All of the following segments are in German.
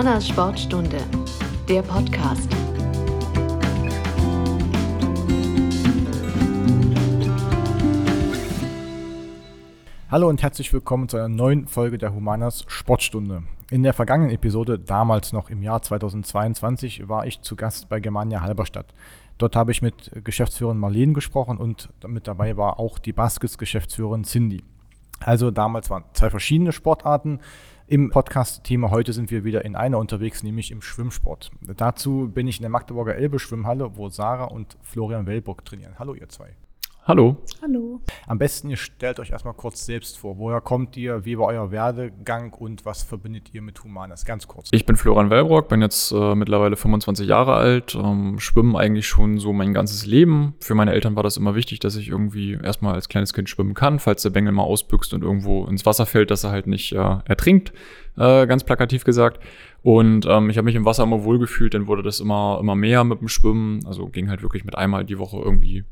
Humanas Sportstunde, der Podcast. Hallo und herzlich willkommen zu einer neuen Folge der Humanas Sportstunde. In der vergangenen Episode, damals noch im Jahr 2022, war ich zu Gast bei Germania Halberstadt. Dort habe ich mit Geschäftsführerin Marlene gesprochen und mit dabei war auch die Baskets-Geschäftsführerin Cindy. Also damals waren zwei verschiedene Sportarten im Podcast-Thema. Heute sind wir wieder in einer unterwegs, nämlich im Schwimmsport. Dazu bin ich in der Magdeburger Elbe Schwimmhalle, wo Sarah und Florian Wellburg trainieren. Hallo ihr zwei. Hallo. Hallo. Am besten, ihr stellt euch erstmal kurz selbst vor. Woher kommt ihr? Wie war euer Werdegang und was verbindet ihr mit Humanas? Ganz kurz. Ich bin Florian Wellbrock, bin jetzt äh, mittlerweile 25 Jahre alt, ähm, schwimmen eigentlich schon so mein ganzes Leben. Für meine Eltern war das immer wichtig, dass ich irgendwie erstmal als kleines Kind schwimmen kann, falls der Bengel mal ausbüchst und irgendwo ins Wasser fällt, dass er halt nicht äh, ertrinkt, äh, ganz plakativ gesagt. Und ähm, ich habe mich im Wasser immer wohlgefühlt, dann wurde das immer, immer mehr mit dem Schwimmen. Also ging halt wirklich mit einmal die Woche irgendwie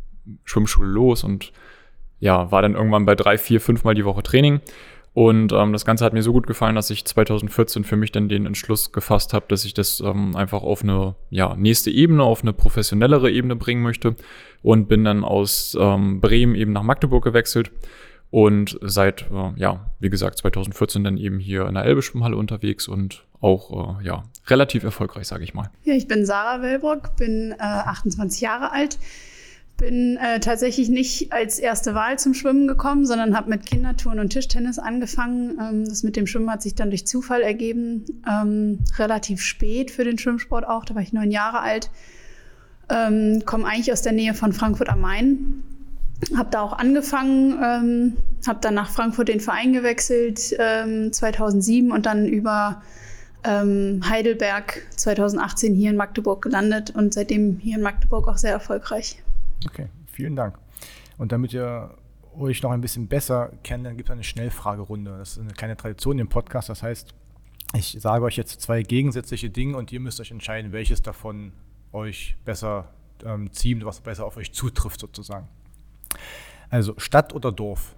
Schwimmschule los und ja, war dann irgendwann bei drei, vier, fünfmal die Woche Training. Und ähm, das Ganze hat mir so gut gefallen, dass ich 2014 für mich dann den Entschluss gefasst habe, dass ich das ähm, einfach auf eine ja, nächste Ebene, auf eine professionellere Ebene bringen möchte. Und bin dann aus ähm, Bremen eben nach Magdeburg gewechselt. Und seit, äh, ja, wie gesagt, 2014 dann eben hier in der Elbe Schwimmhalle unterwegs und auch, äh, ja, relativ erfolgreich, sage ich mal. Ja, ich bin Sarah Wellbrock, bin äh, 28 Jahre alt bin äh, tatsächlich nicht als erste Wahl zum Schwimmen gekommen, sondern habe mit Kindertouren und Tischtennis angefangen. Ähm, das mit dem Schwimmen hat sich dann durch Zufall ergeben. Ähm, relativ spät für den Schwimmsport auch, da war ich neun Jahre alt. Ähm, Komme eigentlich aus der Nähe von Frankfurt am Main. Habe da auch angefangen, ähm, habe dann nach Frankfurt den Verein gewechselt ähm, 2007 und dann über ähm, Heidelberg 2018 hier in Magdeburg gelandet und seitdem hier in Magdeburg auch sehr erfolgreich. Okay, vielen Dank. Und damit ihr euch noch ein bisschen besser kennenlernt, gibt es eine Schnellfragerunde. Das ist eine kleine Tradition im Podcast. Das heißt, ich sage euch jetzt zwei gegensätzliche Dinge und ihr müsst euch entscheiden, welches davon euch besser ähm, ziemt, was besser auf euch zutrifft sozusagen. Also Stadt oder Dorf?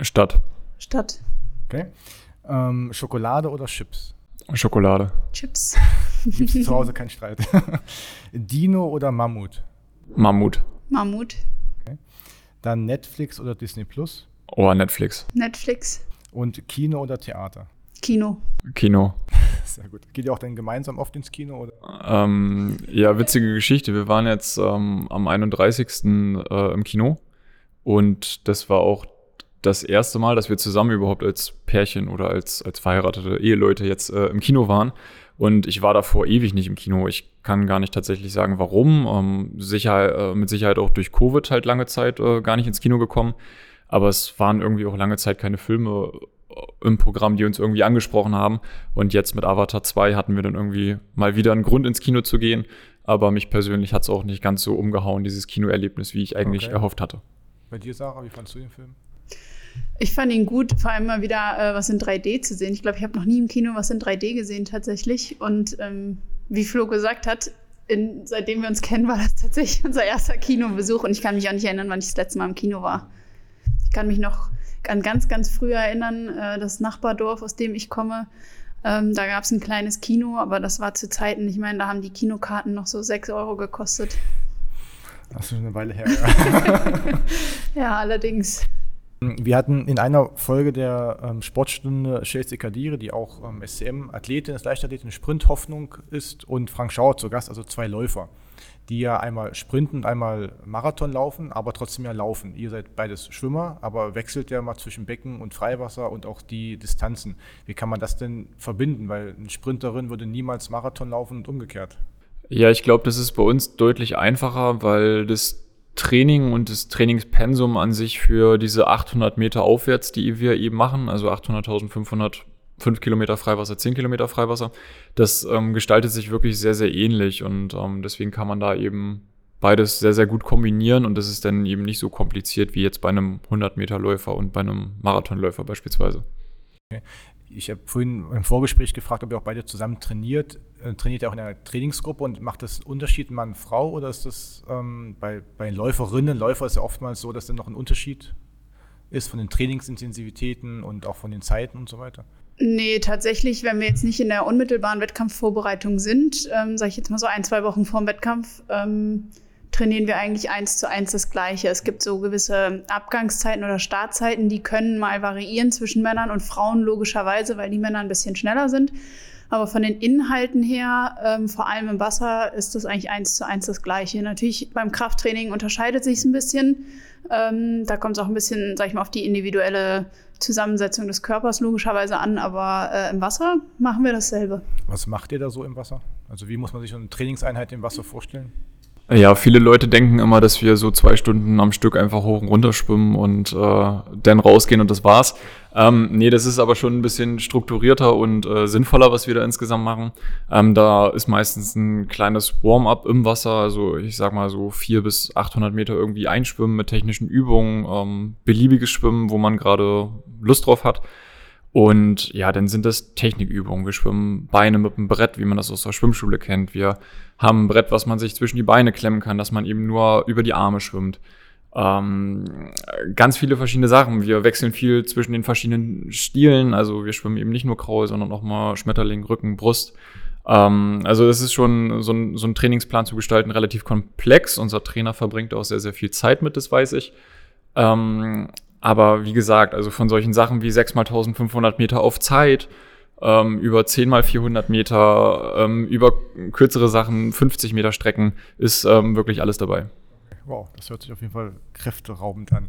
Stadt. Stadt. Okay. Ähm, Schokolade oder Chips? Schokolade. Chips. Gibt es zu Hause keinen Streit. Dino oder Mammut? Mammut. Mammut. Okay. Dann Netflix oder Disney Plus? Oh, Netflix. Netflix. Und Kino oder Theater? Kino. Kino. Sehr gut. Geht ihr auch dann gemeinsam oft ins Kino? Oder? Ähm, ja, witzige Geschichte. Wir waren jetzt ähm, am 31. Äh, im Kino und das war auch das erste Mal, dass wir zusammen überhaupt als Pärchen oder als, als verheiratete Eheleute jetzt äh, im Kino waren. Und ich war davor ewig nicht im Kino. Ich kann gar nicht tatsächlich sagen, warum. Ähm, sicher, äh, mit Sicherheit auch durch Covid halt lange Zeit äh, gar nicht ins Kino gekommen. Aber es waren irgendwie auch lange Zeit keine Filme äh, im Programm, die uns irgendwie angesprochen haben. Und jetzt mit Avatar 2 hatten wir dann irgendwie mal wieder einen Grund ins Kino zu gehen. Aber mich persönlich hat es auch nicht ganz so umgehauen, dieses Kinoerlebnis, wie ich eigentlich okay. erhofft hatte. Bei dir, Sarah, wie fandest du den Film? Ich fand ihn gut, vor allem mal wieder äh, was in 3D zu sehen. Ich glaube, ich habe noch nie im Kino was in 3D gesehen tatsächlich. Und ähm, wie Flo gesagt hat, in, seitdem wir uns kennen, war das tatsächlich unser erster Kinobesuch. Und ich kann mich auch nicht erinnern, wann ich das letzte Mal im Kino war. Ich kann mich noch an ganz, ganz früh erinnern, äh, das Nachbardorf, aus dem ich komme. Ähm, da gab es ein kleines Kino, aber das war zu Zeiten, ich meine, da haben die Kinokarten noch so 6 Euro gekostet. Das ist eine Weile her. Ja allerdings. Wir hatten in einer Folge der ähm, Sportstunde Chelsea Kadire, die auch ähm, SCM-Athletin ist, Leichtathletin, Sprinthoffnung ist und Frank Schauer zu Gast, also zwei Läufer, die ja einmal sprinten und einmal Marathon laufen, aber trotzdem ja laufen. Ihr seid beides Schwimmer, aber wechselt ja mal zwischen Becken und Freiwasser und auch die Distanzen. Wie kann man das denn verbinden? Weil eine Sprinterin würde niemals Marathon laufen und umgekehrt. Ja, ich glaube, das ist bei uns deutlich einfacher, weil das Training und das Trainingspensum an sich für diese 800 Meter aufwärts, die wir eben machen, also 800.500 5 Kilometer Freiwasser, 10 Kilometer Freiwasser, das ähm, gestaltet sich wirklich sehr, sehr ähnlich und ähm, deswegen kann man da eben beides sehr, sehr gut kombinieren und das ist dann eben nicht so kompliziert wie jetzt bei einem 100 Meter Läufer und bei einem Marathonläufer beispielsweise. Ich habe vorhin im Vorgespräch gefragt, ob ihr auch beide zusammen trainiert. Äh, trainiert ihr auch in einer Trainingsgruppe und macht das Unterschied Mann, Frau oder ist das ähm, bei, bei Läuferinnen, Läufer ist ja oftmals so, dass dann noch ein Unterschied ist von den Trainingsintensivitäten und auch von den Zeiten und so weiter? Nee, tatsächlich, wenn wir jetzt nicht in der unmittelbaren Wettkampfvorbereitung sind, ähm, sage ich jetzt mal so ein, zwei Wochen vor dem Wettkampf, ähm, trainieren wir eigentlich eins zu eins das Gleiche. Es gibt so gewisse Abgangszeiten oder Startzeiten, die können mal variieren zwischen Männern und Frauen, logischerweise, weil die Männer ein bisschen schneller sind. Aber von den Inhalten her, ähm, vor allem im Wasser, ist das eigentlich eins zu eins das Gleiche. Natürlich beim Krafttraining unterscheidet sich es ein bisschen. Ähm, da kommt es auch ein bisschen, sag ich mal, auf die individuelle Zusammensetzung des Körpers logischerweise an, aber äh, im Wasser machen wir dasselbe. Was macht ihr da so im Wasser? Also wie muss man sich so eine Trainingseinheit im Wasser vorstellen? Ja, viele Leute denken immer, dass wir so zwei Stunden am Stück einfach hoch und runter schwimmen und äh, dann rausgehen und das war's. Ähm, nee, das ist aber schon ein bisschen strukturierter und äh, sinnvoller, was wir da insgesamt machen. Ähm, da ist meistens ein kleines Warm-up im Wasser, also ich sag mal so vier bis 800 Meter irgendwie einschwimmen mit technischen Übungen, ähm, beliebiges Schwimmen, wo man gerade Lust drauf hat. Und ja, dann sind das Technikübungen. Wir schwimmen Beine mit einem Brett, wie man das aus der Schwimmschule kennt. Wir haben ein Brett, was man sich zwischen die Beine klemmen kann, dass man eben nur über die Arme schwimmt. Ähm, ganz viele verschiedene Sachen. Wir wechseln viel zwischen den verschiedenen Stilen. Also wir schwimmen eben nicht nur Kraul, sondern auch mal Schmetterling, Rücken, Brust. Ähm, also es ist schon so ein, so ein Trainingsplan zu gestalten relativ komplex. Unser Trainer verbringt auch sehr, sehr viel Zeit mit, das weiß ich. Ähm, aber wie gesagt, also von solchen Sachen wie 6 mal 1500 Meter auf Zeit, ähm, über 10 mal 400 Meter, ähm, über kürzere Sachen, 50 Meter Strecken, ist ähm, wirklich alles dabei. Wow, das hört sich auf jeden Fall kräfteraubend an.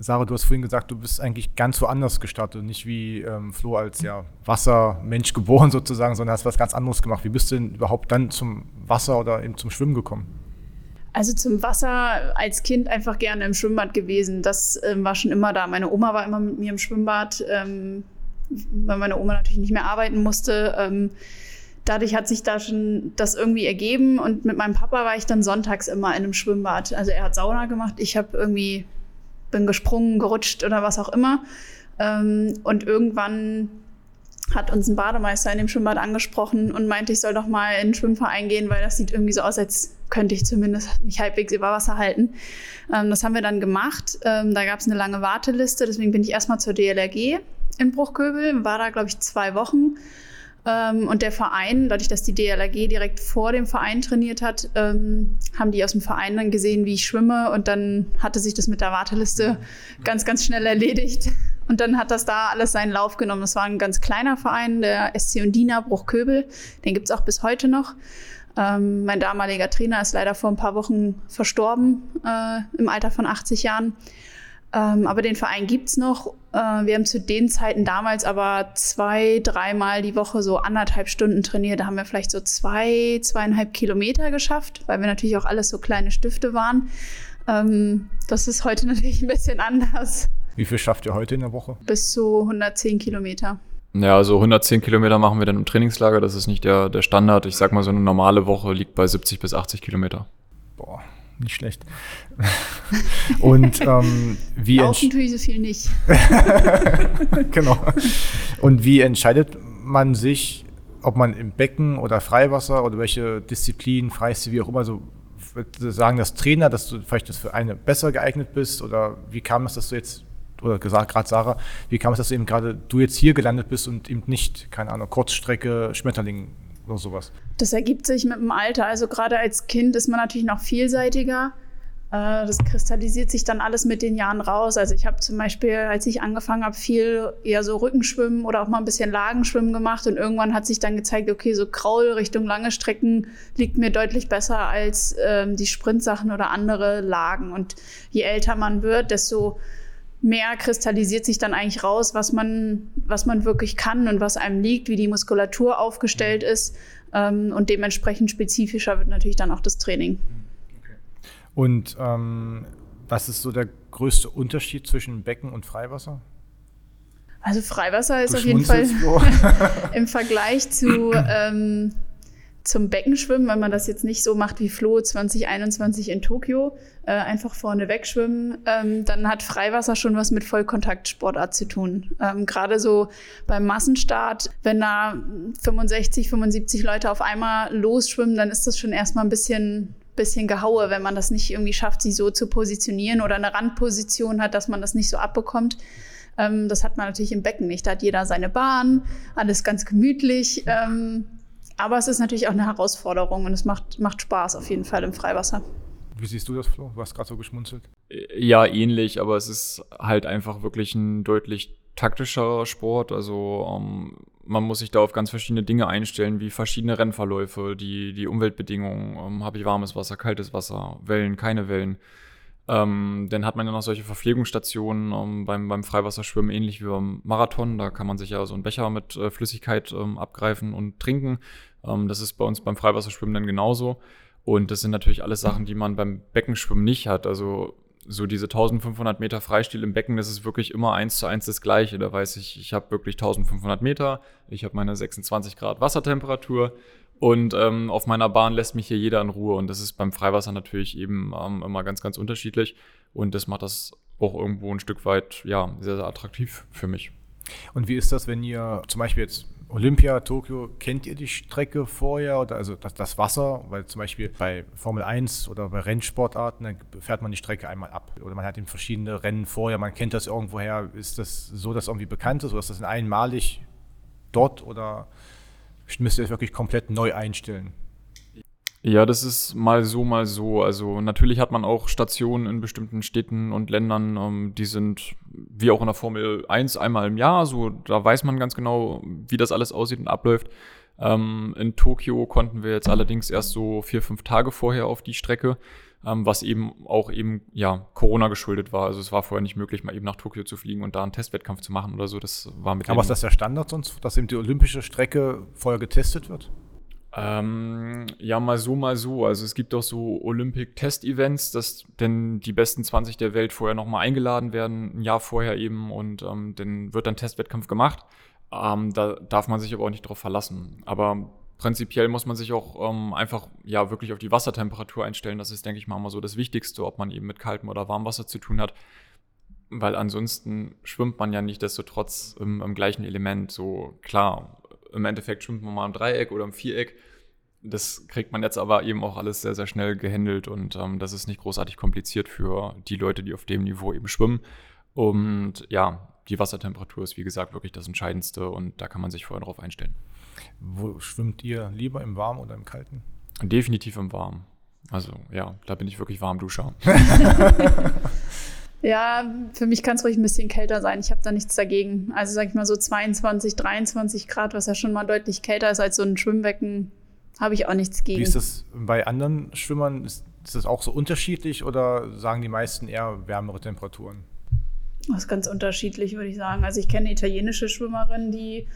Sarah, du hast vorhin gesagt, du bist eigentlich ganz woanders gestartet, nicht wie ähm, Flo als ja, Wassermensch geboren sozusagen, sondern hast was ganz anderes gemacht. Wie bist du denn überhaupt dann zum Wasser oder eben zum Schwimmen gekommen? Also zum Wasser als Kind einfach gerne im Schwimmbad gewesen. Das ähm, war schon immer da. Meine Oma war immer mit mir im Schwimmbad, ähm, weil meine Oma natürlich nicht mehr arbeiten musste. Ähm, dadurch hat sich da schon das irgendwie ergeben und mit meinem Papa war ich dann sonntags immer in einem Schwimmbad. Also er hat Sauna gemacht, ich habe irgendwie bin gesprungen, gerutscht oder was auch immer. Ähm, und irgendwann hat uns ein Bademeister in dem Schwimmbad angesprochen und meinte, ich soll doch mal in den Schwimmverein gehen, weil das sieht irgendwie so aus, als könnte ich zumindest mich halbwegs über Wasser halten. Ähm, das haben wir dann gemacht. Ähm, da gab es eine lange Warteliste, deswegen bin ich erstmal zur DLRG in Bruchköbel, war da, glaube ich, zwei Wochen. Ähm, und der Verein, dadurch, dass die DLRG direkt vor dem Verein trainiert hat, ähm, haben die aus dem Verein dann gesehen, wie ich schwimme. Und dann hatte sich das mit der Warteliste ganz, ganz schnell erledigt. Und dann hat das da alles seinen Lauf genommen. Das war ein ganz kleiner Verein, der SC Undina Bruchköbel. Den gibt es auch bis heute noch. Ähm, mein damaliger Trainer ist leider vor ein paar Wochen verstorben, äh, im Alter von 80 Jahren. Ähm, aber den Verein gibt es noch. Äh, wir haben zu den Zeiten damals aber zwei, dreimal die Woche so anderthalb Stunden trainiert. Da haben wir vielleicht so zwei, zweieinhalb Kilometer geschafft, weil wir natürlich auch alles so kleine Stifte waren. Ähm, das ist heute natürlich ein bisschen anders. Wie viel schafft ihr heute in der Woche? Bis zu 110 Kilometer. Ja, also 110 Kilometer machen wir dann im Trainingslager. Das ist nicht der, der Standard. Ich sag mal, so eine normale Woche liegt bei 70 bis 80 Kilometer. Boah, nicht schlecht. Und ähm, wie Laufen tue ich so viel nicht. genau. Und wie entscheidet man sich, ob man im Becken oder Freiwasser oder welche Disziplin, Freistil, wie auch immer, so sagen das Trainer, dass du vielleicht für eine besser geeignet bist? Oder wie kam es, dass du jetzt oder gesagt, gerade Sarah, wie kam es, dass du eben gerade du jetzt hier gelandet bist und eben nicht, keine Ahnung, Kurzstrecke, Schmetterling oder sowas? Das ergibt sich mit dem Alter. Also gerade als Kind ist man natürlich noch vielseitiger. Äh, das kristallisiert sich dann alles mit den Jahren raus. Also ich habe zum Beispiel, als ich angefangen habe, viel eher so Rückenschwimmen oder auch mal ein bisschen Lagenschwimmen gemacht und irgendwann hat sich dann gezeigt, okay, so Kraul Richtung lange Strecken liegt mir deutlich besser als ähm, die Sprintsachen oder andere Lagen. Und je älter man wird, desto mehr kristallisiert sich dann eigentlich raus, was man, was man wirklich kann und was einem liegt, wie die Muskulatur aufgestellt mhm. ist. Ähm, und dementsprechend spezifischer wird natürlich dann auch das Training. Und ähm, was ist so der größte Unterschied zwischen Becken und Freiwasser? Also Freiwasser ist auf jeden Fall im Vergleich zu ähm, zum Beckenschwimmen, wenn man das jetzt nicht so macht wie Flo 2021 in Tokio, äh, einfach vorne wegschwimmen, ähm, dann hat Freiwasser schon was mit Vollkontaktsportart zu tun. Ähm, Gerade so beim Massenstart, wenn da 65, 75 Leute auf einmal losschwimmen, dann ist das schon erstmal ein bisschen bisschen Gehaue, wenn man das nicht irgendwie schafft, sie so zu positionieren oder eine Randposition hat, dass man das nicht so abbekommt. Ähm, das hat man natürlich im Becken nicht. Da hat jeder seine Bahn, alles ganz gemütlich. Ähm, aber es ist natürlich auch eine Herausforderung und es macht, macht Spaß auf jeden Fall im Freiwasser. Wie siehst du das, Flo? Du hast gerade so geschmunzelt. Ja, ähnlich, aber es ist halt einfach wirklich ein deutlich taktischer Sport. Also ähm, man muss sich da auf ganz verschiedene Dinge einstellen, wie verschiedene Rennverläufe, die, die Umweltbedingungen. Ähm, Habe ich warmes Wasser, kaltes Wasser, Wellen, keine Wellen. Ähm, dann hat man ja noch solche Verpflegungsstationen ähm, beim, beim Freiwasserschwimmen, ähnlich wie beim Marathon. Da kann man sich ja so einen Becher mit äh, Flüssigkeit ähm, abgreifen und trinken. Ähm, das ist bei uns beim Freiwasserschwimmen dann genauso. Und das sind natürlich alles Sachen, die man beim Beckenschwimmen nicht hat. Also so diese 1500 Meter Freistil im Becken, das ist wirklich immer eins zu eins das Gleiche. Da weiß ich, ich habe wirklich 1500 Meter, ich habe meine 26 Grad Wassertemperatur und ähm, auf meiner Bahn lässt mich hier jeder in Ruhe. Und das ist beim Freiwasser natürlich eben ähm, immer ganz, ganz unterschiedlich. Und das macht das auch irgendwo ein Stück weit, ja, sehr, sehr attraktiv für mich. Und wie ist das, wenn ihr zum Beispiel jetzt Olympia, Tokio, kennt ihr die Strecke vorher oder also das, das, Wasser? Weil zum Beispiel bei Formel 1 oder bei Rennsportarten, dann fährt man die Strecke einmal ab. Oder man hat eben verschiedene Rennen vorher, man kennt das irgendwoher. Ist das so, dass irgendwie bekannt ist oder ist das einmalig dort oder müsst ihr das wirklich komplett neu einstellen? Ja, das ist mal so, mal so. Also natürlich hat man auch Stationen in bestimmten Städten und Ländern, ähm, die sind wie auch in der Formel 1 einmal im Jahr. So, da weiß man ganz genau, wie das alles aussieht und abläuft. Ähm, in Tokio konnten wir jetzt allerdings erst so vier, fünf Tage vorher auf die Strecke, ähm, was eben auch eben ja Corona geschuldet war. Also es war vorher nicht möglich, mal eben nach Tokio zu fliegen und da einen Testwettkampf zu machen oder so. Das war mit. Aber ist das der Standard sonst, dass eben die olympische Strecke vorher getestet wird? Ähm, ja, mal so, mal so. Also es gibt auch so Olympic-Test-Events, dass denn die besten 20 der Welt vorher nochmal eingeladen werden, ein Jahr vorher eben, und ähm, dann wird dann Testwettkampf gemacht. Ähm, da darf man sich aber auch nicht drauf verlassen. Aber prinzipiell muss man sich auch ähm, einfach ja wirklich auf die Wassertemperatur einstellen. Das ist, denke ich mal, immer so das Wichtigste, ob man eben mit kaltem oder warmem Wasser zu tun hat. Weil ansonsten schwimmt man ja nicht desto trotz im, im gleichen Element. So klar, im Endeffekt schwimmt man mal im Dreieck oder im Viereck. Das kriegt man jetzt aber eben auch alles sehr, sehr schnell gehandelt und ähm, das ist nicht großartig kompliziert für die Leute, die auf dem Niveau eben schwimmen. Und ja, die Wassertemperatur ist wie gesagt wirklich das Entscheidendste und da kann man sich vorher drauf einstellen. Wo schwimmt ihr lieber im Warmen oder im Kalten? Definitiv im Warmen. Also ja, da bin ich wirklich Warmduscher. Ja, für mich kann es ruhig ein bisschen kälter sein. Ich habe da nichts dagegen. Also sag ich mal so 22, 23 Grad, was ja schon mal deutlich kälter ist als so ein Schwimmbecken, habe ich auch nichts gegen. Wie ist das bei anderen Schwimmern? Ist, ist das auch so unterschiedlich oder sagen die meisten eher wärmere Temperaturen? Das ist ganz unterschiedlich, würde ich sagen. Also ich kenne eine italienische Schwimmerin, die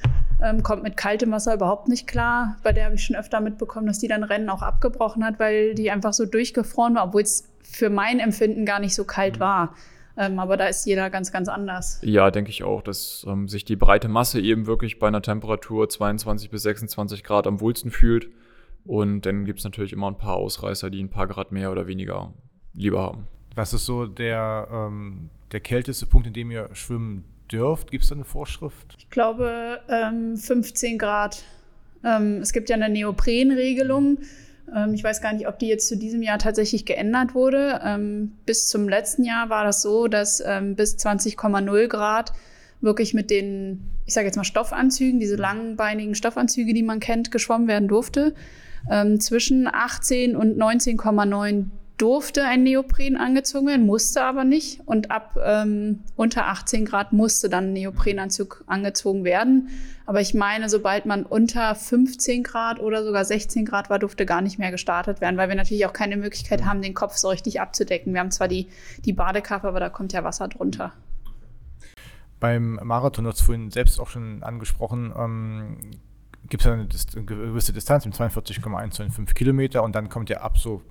ähm, kommt mit kaltem Wasser überhaupt nicht klar. Bei der habe ich schon öfter mitbekommen, dass die dann Rennen auch abgebrochen hat, weil die einfach so durchgefroren war, obwohl es für mein Empfinden gar nicht so kalt mhm. war. Ähm, aber da ist jeder ganz, ganz anders. Ja, denke ich auch, dass ähm, sich die breite Masse eben wirklich bei einer Temperatur 22 bis 26 Grad am wohlsten fühlt. Und dann gibt es natürlich immer ein paar Ausreißer, die ein paar Grad mehr oder weniger lieber haben. Was ist so der, ähm, der kälteste Punkt, in dem ihr schwimmen dürft? Gibt es da eine Vorschrift? Ich glaube ähm, 15 Grad. Ähm, es gibt ja eine Neoprenregelung. Ähm, ich weiß gar nicht, ob die jetzt zu diesem Jahr tatsächlich geändert wurde. Ähm, bis zum letzten Jahr war das so, dass ähm, bis 20,0 Grad wirklich mit den, ich sage jetzt mal Stoffanzügen, diese langbeinigen Stoffanzüge, die man kennt, geschwommen werden durfte. zwischen 18 und 19,9 durfte ein Neopren angezogen werden, musste aber nicht. Und ab ähm, unter 18 Grad musste dann ein Neoprenanzug angezogen werden. Aber ich meine, sobald man unter 15 Grad oder sogar 16 Grad war, durfte gar nicht mehr gestartet werden, weil wir natürlich auch keine Möglichkeit haben, den Kopf so richtig abzudecken. Wir haben zwar die, die Badekappe, aber da kommt ja Wasser drunter. Beim Marathon, du hast vorhin selbst auch schon angesprochen, ähm, gibt es eine, gewisse Distanz, 42,125 Kilometer und dann kommt ja ab so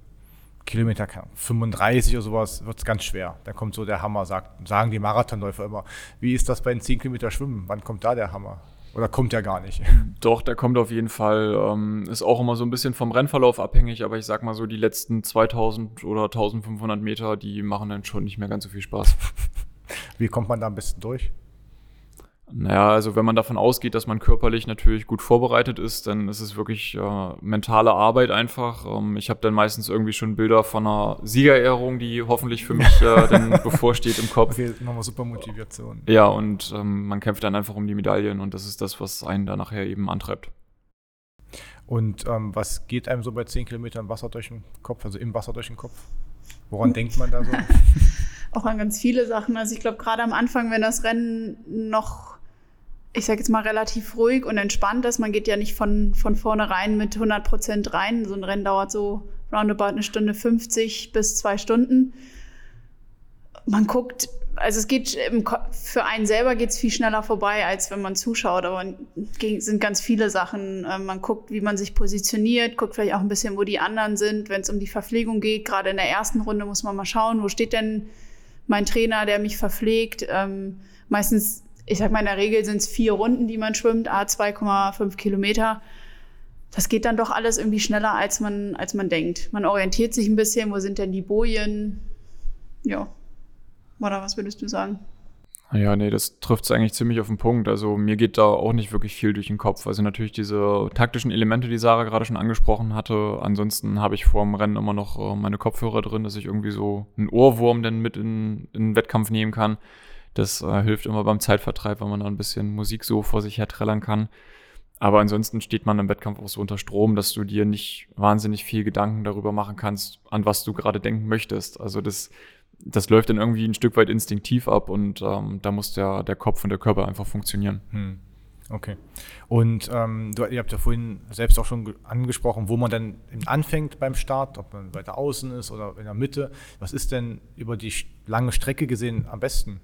Kilometer 35 oder sowas wird es ganz schwer. Dann kommt so der Hammer, sagt, sagen die Marathonläufer immer. Wie ist das bei den 10 Kilometer Schwimmen? Wann kommt da der Hammer? Oder kommt der gar nicht? Doch, der kommt auf jeden Fall. Ähm, ist auch immer so ein bisschen vom Rennverlauf abhängig, aber ich sag mal so, die letzten 2000 oder 1500 Meter, die machen dann schon nicht mehr ganz so viel Spaß. Wie kommt man da am besten durch? Naja, also wenn man davon ausgeht, dass man körperlich natürlich gut vorbereitet ist, dann ist es wirklich äh, mentale Arbeit einfach. Ähm, ich habe dann meistens irgendwie schon Bilder von einer Siegerehrung, die hoffentlich für mich äh, dann bevorsteht im Kopf. Okay, nochmal super Motivation. Ja, und ähm, man kämpft dann einfach um die Medaillen und das ist das, was einen dann nachher eben antreibt. Und ähm, was geht einem so bei 10 Kilometern Wasser durch den Kopf, also im Wasser durch den Kopf? Woran denkt man da so? Auch an ganz viele Sachen. Also ich glaube, gerade am Anfang, wenn das Rennen noch ich sage jetzt mal, relativ ruhig und entspannt ist. Man geht ja nicht von, von vornherein mit 100 Prozent rein. So ein Rennen dauert so roundabout eine Stunde 50 bis zwei Stunden. Man guckt, also es geht für einen selber geht es viel schneller vorbei, als wenn man zuschaut. Aber es sind ganz viele Sachen. Ähm, man guckt, wie man sich positioniert, guckt vielleicht auch ein bisschen, wo die anderen sind. Wenn es um die Verpflegung geht, gerade in der ersten Runde muss man mal schauen, wo steht denn mein Trainer, der mich verpflegt. Ähm, meistens ich sag mal, in der Regel sind es vier Runden, die man schwimmt, a 2,5 Kilometer. Das geht dann doch alles irgendwie schneller, als man, als man denkt. Man orientiert sich ein bisschen, wo sind denn die Bojen? Ja. Oder was würdest du sagen? Ja, nee, das trifft es eigentlich ziemlich auf den Punkt. Also mir geht da auch nicht wirklich viel durch den Kopf. Also natürlich diese taktischen Elemente, die Sarah gerade schon angesprochen hatte. Ansonsten habe ich vor dem Rennen immer noch äh, meine Kopfhörer drin, dass ich irgendwie so einen Ohrwurm dann mit in, in den Wettkampf nehmen kann. Das äh, hilft immer beim Zeitvertreib, wenn man da ein bisschen Musik so vor sich her trällern kann. Aber ansonsten steht man im Wettkampf auch so unter Strom, dass du dir nicht wahnsinnig viel Gedanken darüber machen kannst, an was du gerade denken möchtest. Also das, das läuft dann irgendwie ein Stück weit instinktiv ab und ähm, da muss der, der Kopf und der Körper einfach funktionieren. Hm. Okay. Und ähm, du, ihr habt ja vorhin selbst auch schon angesprochen, wo man dann anfängt beim Start, ob man weiter außen ist oder in der Mitte. Was ist denn über die lange Strecke gesehen am besten?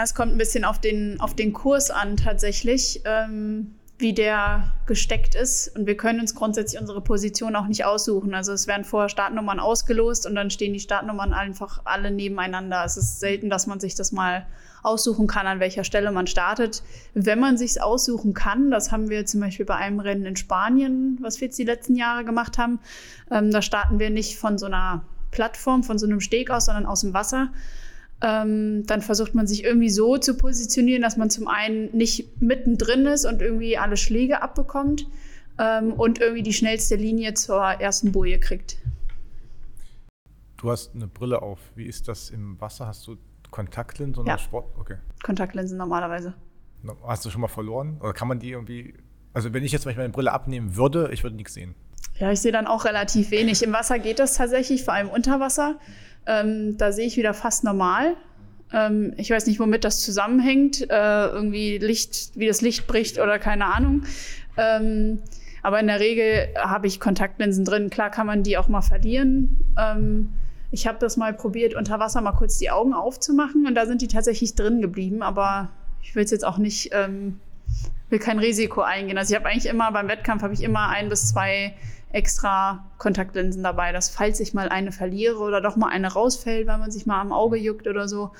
Es kommt ein bisschen auf den, auf den Kurs an tatsächlich, ähm, wie der gesteckt ist. Und wir können uns grundsätzlich unsere Position auch nicht aussuchen. Also es werden vorher Startnummern ausgelost und dann stehen die Startnummern einfach alle nebeneinander. Es ist selten, dass man sich das mal aussuchen kann, an welcher Stelle man startet. Wenn man sich aussuchen kann, das haben wir zum Beispiel bei einem Rennen in Spanien, was wir jetzt die letzten Jahre gemacht haben, ähm, da starten wir nicht von so einer Plattform, von so einem Steg aus, sondern aus dem Wasser ähm, dann versucht man sich irgendwie so zu positionieren, dass man zum einen nicht mittendrin ist und irgendwie alle Schläge abbekommt ähm, und irgendwie die schnellste Linie zur ersten Boje kriegt. Du hast eine Brille auf. Wie ist das im Wasser? Hast du Kontaktlinsen oder ja. Sport? Okay. Kontaktlinsen normalerweise. Hast du schon mal verloren? Oder kann man die irgendwie. Also, wenn ich jetzt meine Brille abnehmen würde, ich würde nichts sehen. Ja, ich sehe dann auch relativ wenig. Im Wasser geht das tatsächlich, vor allem unter Wasser. Ähm, da sehe ich wieder fast normal. Ähm, ich weiß nicht, womit das zusammenhängt. Äh, irgendwie Licht, wie das Licht bricht oder keine Ahnung. Ähm, aber in der Regel habe ich Kontaktlinsen drin. Klar kann man die auch mal verlieren. Ähm, ich habe das mal probiert, unter Wasser mal kurz die Augen aufzumachen und da sind die tatsächlich drin geblieben. Aber ich will es jetzt auch nicht, ähm, will kein Risiko eingehen. Also ich habe eigentlich immer beim Wettkampf habe ich immer ein bis zwei extra Kontaktlinsen dabei, dass falls ich mal eine verliere oder doch mal eine rausfällt, weil man sich mal am Auge juckt oder so,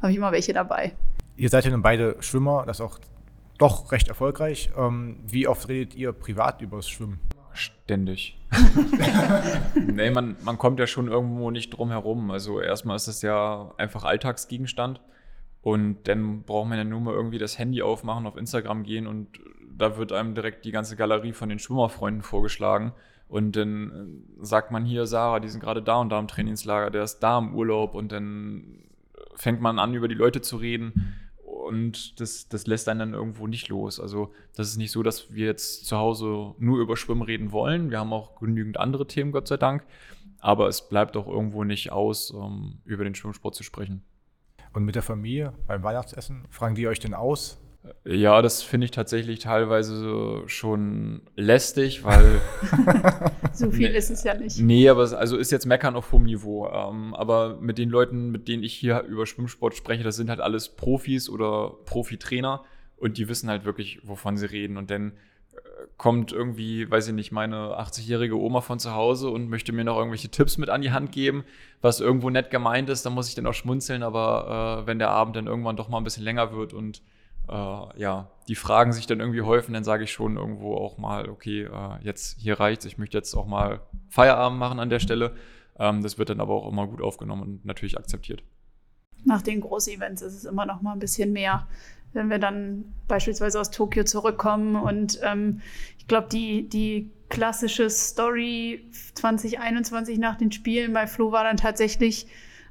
habe ich immer welche dabei. Ihr seid ja nun beide Schwimmer, das ist auch doch recht erfolgreich. Ähm, wie oft redet ihr privat über das Schwimmen? Ständig. nee, man, man kommt ja schon irgendwo nicht drum herum. Also erstmal ist das ja einfach Alltagsgegenstand. Und dann braucht man ja nur mal irgendwie das Handy aufmachen, auf Instagram gehen und da wird einem direkt die ganze Galerie von den Schwimmerfreunden vorgeschlagen. Und dann äh, sagt man hier, Sarah, die sind gerade da und da im Trainingslager, der ist da im Urlaub und dann fängt man an, über die Leute zu reden und das, das lässt einen dann irgendwo nicht los. Also das ist nicht so, dass wir jetzt zu Hause nur über Schwimmen reden wollen. Wir haben auch genügend andere Themen, Gott sei Dank. Aber es bleibt auch irgendwo nicht aus, um über den Schwimmsport zu sprechen. Und mit der Familie beim Weihnachtsessen, fragen die euch denn aus, ja, das finde ich tatsächlich teilweise schon lästig, weil. so viel nee, ist es ja nicht. Nee, aber es, also ist jetzt Meckern auf hohem Niveau. Ähm, aber mit den Leuten, mit denen ich hier über Schwimmsport spreche, das sind halt alles Profis oder Profitrainer und die wissen halt wirklich, wovon sie reden. Und dann äh, kommt irgendwie, weiß ich nicht, meine 80-jährige Oma von zu Hause und möchte mir noch irgendwelche Tipps mit an die Hand geben, was irgendwo nett gemeint ist, dann muss ich dann auch schmunzeln. Aber äh, wenn der Abend dann irgendwann doch mal ein bisschen länger wird und äh, ja, die Fragen sich dann irgendwie häufen, dann sage ich schon irgendwo auch mal, okay, äh, jetzt hier reicht's, ich möchte jetzt auch mal Feierabend machen an der Stelle. Ähm, das wird dann aber auch immer gut aufgenommen und natürlich akzeptiert. nach den Groß-Events ist es immer noch mal ein bisschen mehr. Wenn wir dann beispielsweise aus Tokio zurückkommen und ähm, ich glaube, die, die klassische Story 2021 nach den Spielen bei Flo war dann tatsächlich,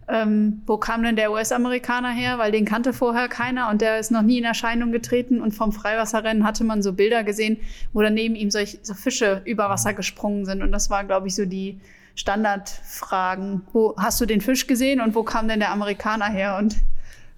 ähm, wo kam denn der US-Amerikaner her? Weil den kannte vorher keiner und der ist noch nie in Erscheinung getreten. Und vom Freiwasserrennen hatte man so Bilder gesehen, wo daneben ihm solch, so Fische über Wasser gesprungen sind. Und das war, glaube ich, so die Standardfragen. Wo hast du den Fisch gesehen und wo kam denn der Amerikaner her? Und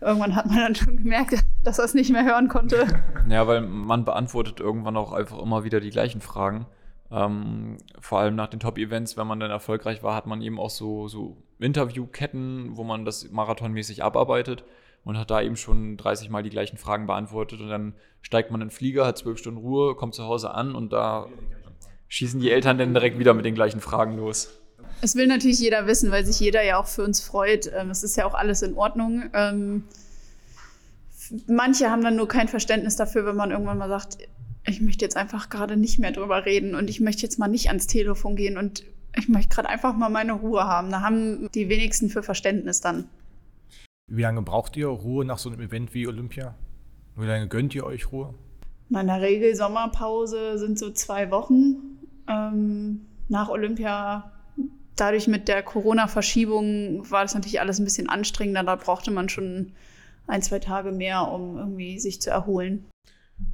irgendwann hat man dann schon gemerkt, dass er es nicht mehr hören konnte. Ja, weil man beantwortet irgendwann auch einfach immer wieder die gleichen Fragen. Ähm, vor allem nach den Top-Events, wenn man dann erfolgreich war, hat man eben auch so, so Interviewketten, wo man das marathonmäßig abarbeitet und hat da eben schon 30 Mal die gleichen Fragen beantwortet und dann steigt man in den Flieger, hat zwölf Stunden Ruhe, kommt zu Hause an und da schießen die Eltern dann direkt wieder mit den gleichen Fragen los. Es will natürlich jeder wissen, weil sich jeder ja auch für uns freut. Ähm, es ist ja auch alles in Ordnung. Ähm, manche haben dann nur kein Verständnis dafür, wenn man irgendwann mal sagt, ich möchte jetzt einfach gerade nicht mehr drüber reden und ich möchte jetzt mal nicht ans Telefon gehen und ich möchte gerade einfach mal meine Ruhe haben. Da haben die wenigsten für Verständnis dann. Wie lange braucht ihr Ruhe nach so einem Event wie Olympia? Wie lange gönnt ihr euch Ruhe? In der Regel Sommerpause sind so zwei Wochen. Ähm, nach Olympia, dadurch mit der Corona-Verschiebung, war das natürlich alles ein bisschen anstrengender. Da brauchte man schon ein, zwei Tage mehr, um irgendwie sich zu erholen.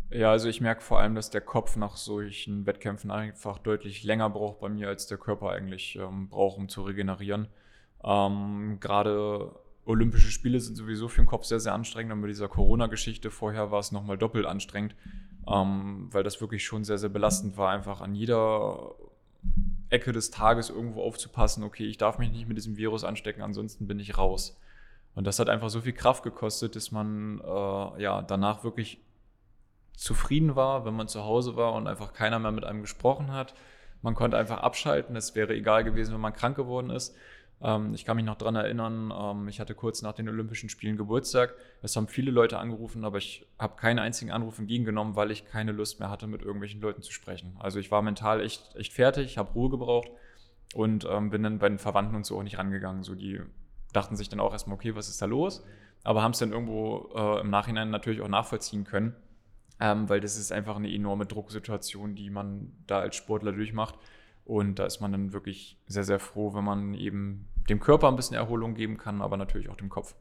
Ja, also ich merke vor allem, dass der Kopf nach solchen Wettkämpfen einfach deutlich länger braucht bei mir, als der Körper eigentlich ähm, braucht, um zu regenerieren. Ähm, Gerade Olympische Spiele sind sowieso für den Kopf sehr, sehr anstrengend. Und mit dieser Corona-Geschichte vorher war es nochmal doppelt anstrengend, ähm, weil das wirklich schon sehr, sehr belastend war, einfach an jeder Ecke des Tages irgendwo aufzupassen, okay, ich darf mich nicht mit diesem Virus anstecken, ansonsten bin ich raus. Und das hat einfach so viel Kraft gekostet, dass man äh, ja danach wirklich zufrieden war, wenn man zu Hause war und einfach keiner mehr mit einem gesprochen hat. Man konnte einfach abschalten. Es wäre egal gewesen, wenn man krank geworden ist. Ähm, ich kann mich noch daran erinnern, ähm, ich hatte kurz nach den Olympischen Spielen Geburtstag. Es haben viele Leute angerufen, aber ich habe keinen einzigen Anruf entgegengenommen, weil ich keine Lust mehr hatte, mit irgendwelchen Leuten zu sprechen. Also ich war mental echt, echt fertig, habe Ruhe gebraucht und ähm, bin dann bei den Verwandten und so auch nicht rangegangen. So die dachten sich dann auch erstmal, okay, was ist da los? Aber haben es dann irgendwo äh, im Nachhinein natürlich auch nachvollziehen können ähm, weil das ist einfach eine enorme Drucksituation, die man da als Sportler durchmacht. Und da ist man dann wirklich sehr, sehr froh, wenn man eben dem Körper ein bisschen Erholung geben kann, aber natürlich auch dem Kopf.